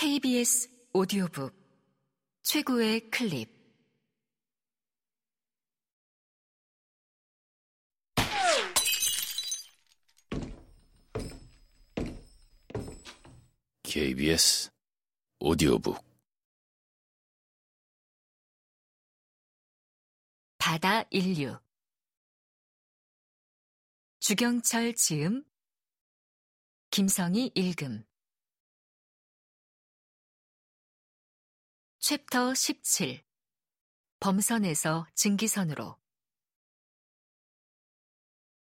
KBS 오디오북 최고의 클립. KBS 오디오북. 바다 인류. 주경철 지음 김성희 읽음 챕터 17 범선에서 증기선으로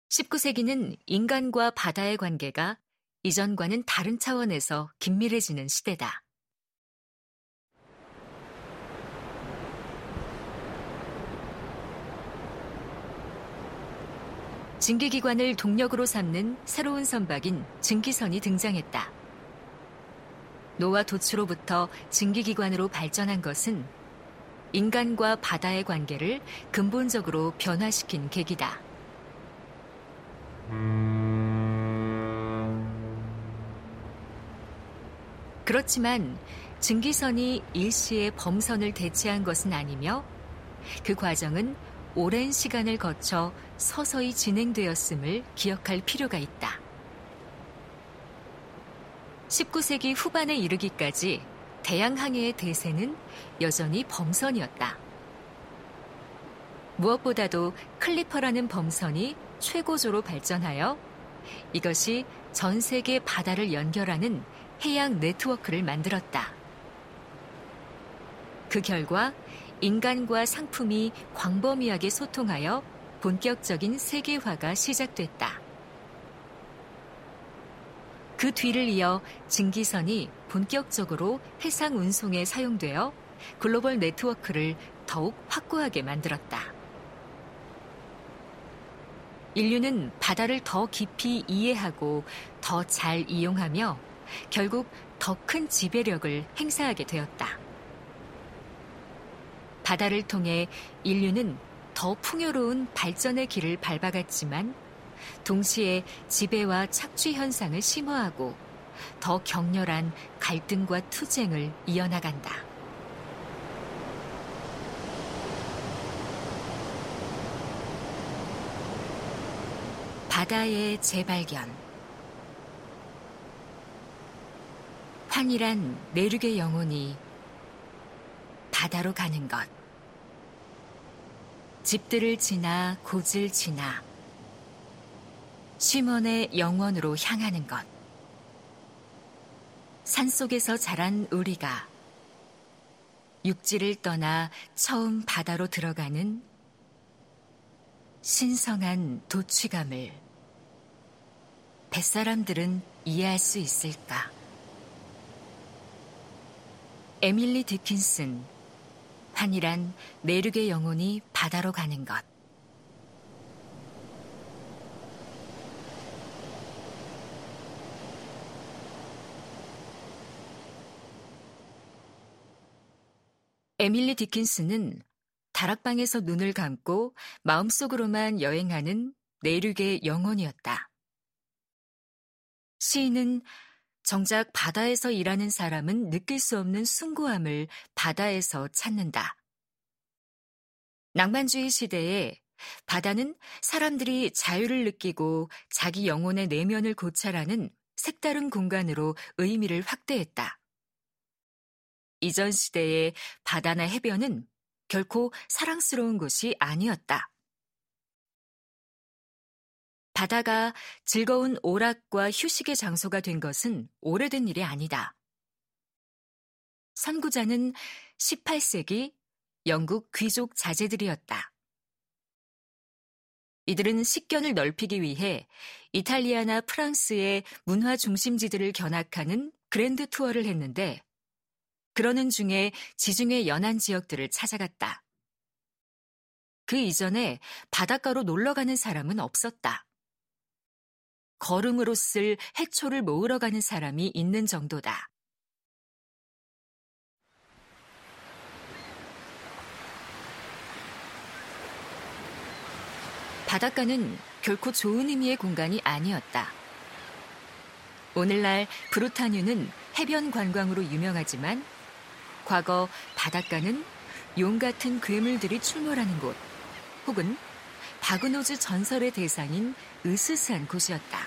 19세기는 인간과 바다의 관계가 이전과는 다른 차원에서 긴밀해지는 시대다. 증기기관을 동력으로 삼는 새로운 선박인 증기선이 등장했다. 노와 도추로부터 증기기관으로 발전한 것은 인간과 바다의 관계를 근본적으로 변화시킨 계기다. 그렇지만 증기선이 일시에 범선을 대체한 것은 아니며 그 과정은 오랜 시간을 거쳐 서서히 진행되었음을 기억할 필요가 있다. 19세기 후반에 이르기까지 대양 항해의 대세는 여전히 범선이었다. 무엇보다도 클리퍼라는 범선이 최고조로 발전하여 이것이 전 세계 바다를 연결하는 해양 네트워크를 만들었다. 그 결과 인간과 상품이 광범위하게 소통하여 본격적인 세계화가 시작됐다. 그 뒤를 이어 증기선이 본격적으로 해상 운송에 사용되어 글로벌 네트워크를 더욱 확고하게 만들었다. 인류는 바다를 더 깊이 이해하고 더 잘 이용하며 결국 더 큰 지배력을 행사하게 되었다. 바다를 통해 인류는 더 풍요로운 발전의 길을 밟아갔지만 동시에 지배와 착취 현상을 심화하고 더 격렬한 갈등과 투쟁을 이어나간다. 바다의 재발견. 환이란 내륙의 영혼이 바다로 가는 것. 집들을 지나 고질 지나 심원의 영원으로 향하는 것. 산 속에서 자란 우리가 육지를 떠나 처음 바다로 들어가는 신성한 도취감을 뱃사람들은 이해할 수 있을까? 에밀리 디킨슨 한이란 내륙의 영혼이 바다로 가는 것. 에밀리 디킨스는 다락방에서 눈을 감고 마음속으로만 여행하는 내륙의 영혼이었다. 시인은 정작 바다에서 일하는 사람은 느낄 수 없는 숭고함을 바다에서 찾는다. 낭만주의 시대에 바다는 사람들이 자유를 느끼고 자기 영혼의 내면을 고찰하는 색다른 공간으로 의미를 확대했다. 이전 시대의 바다나 해변은 결코 사랑스러운 곳이 아니었다. 바다가 즐거운 오락과 휴식의 장소가 된 것은 오래된 일이 아니다. 선구자는 18세기 영국 귀족 자제들이었다. 이들은 식견을 넓히기 위해 이탈리아나 프랑스의 문화 중심지들을 견학하는 그랜드 투어를 했는데 그러는 중에 지중해 연안 지역들을 찾아갔다. 그 이전에 바닷가로 놀러 가는 사람은 없었다. 걸음으로 쓸 해초를 모으러 가는 사람이 있는 정도다. 바닷가는 결코 좋은 의미의 공간이 아니었다. 오늘날 브루타뉴는 해변 관광으로 유명하지만 과거 바닷가는 용 같은 괴물들이 출몰하는 곳 혹은 바그노즈 전설의 대상인 으스스한 곳이었다.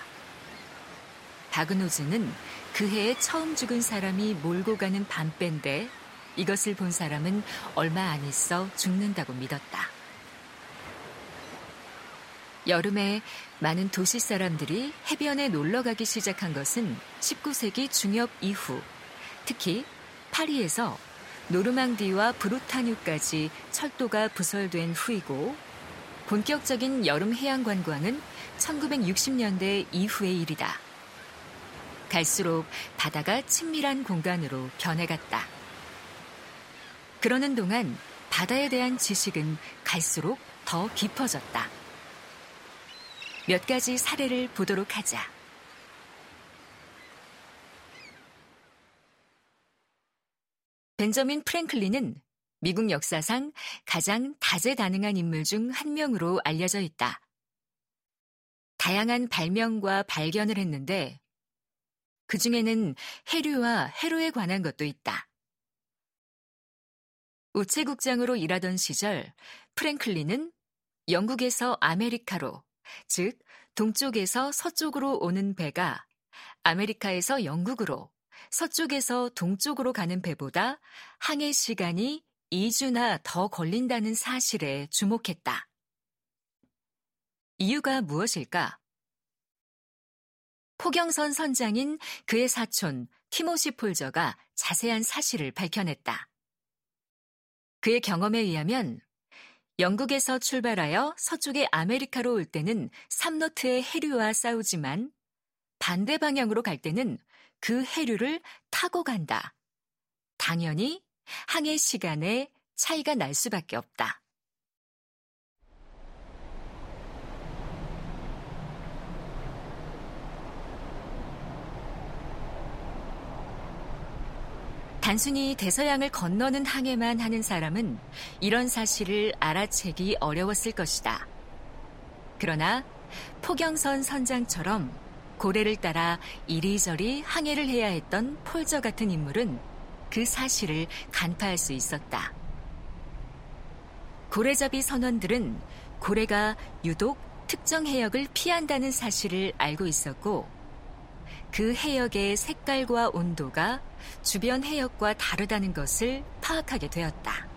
바그노즈는 그 해에 처음 죽은 사람이 몰고 가는 밤배인데 이것을 본 사람은 얼마 안 있어 죽는다고 믿었다. 여름에 많은 도시 사람들이 해변에 놀러 가기 시작한 것은 19세기 중엽 이후, 특히 파리에서 노르망디와 브루타뉴까지 철도가 부설된 후이고 본격적인 여름 해양 관광은 1960년대 이후의 일이다. 갈수록 바다가 친밀한 공간으로 변해갔다. 그러는 동안 바다에 대한 지식은 갈수록 더 깊어졌다. 몇 가지 사례를 보도록 하자. 벤저민 프랭클린은 미국 역사상 가장 다재다능한 인물 중 한 명으로 알려져 있다. 다양한 발명과 발견을 했는데 그 중에는 해류와 해로에 관한 것도 있다. 우체국장으로 일하던 시절 프랭클린은 영국에서 아메리카로, 즉 동쪽에서 서쪽으로 오는 배가 아메리카에서 영국으로, 서쪽에서 동쪽으로 가는 배보다 항해 시간이 2주나 더 걸린다는 사실에 주목했다. 이유가 무엇일까? 포경선 선장인 그의 사촌 티모시 폴저가 자세한 사실을 밝혀냈다. 그의 경험에 의하면 영국에서 출발하여 서쪽의 아메리카로 올 때는 삼노트의 해류와 싸우지만 반대 방향으로 갈 때는 그 해류를 타고 간다. 당연히 항해 시간에 차이가 날 수밖에 없다. 단순히 대서양을 건너는 항해만 하는 사람은 이런 사실을 알아채기 어려웠을 것이다. 그러나 포경선 선장처럼 고래를 따라 이리저리 항해를 해야 했던 폴저 같은 인물은 그 사실을 간파할 수 있었다. 고래잡이 선원들은 고래가 유독 특정 해역을 피한다는 사실을 알고 있었고 그 해역의 색깔과 온도가 주변 해역과 다르다는 것을 파악하게 되었다.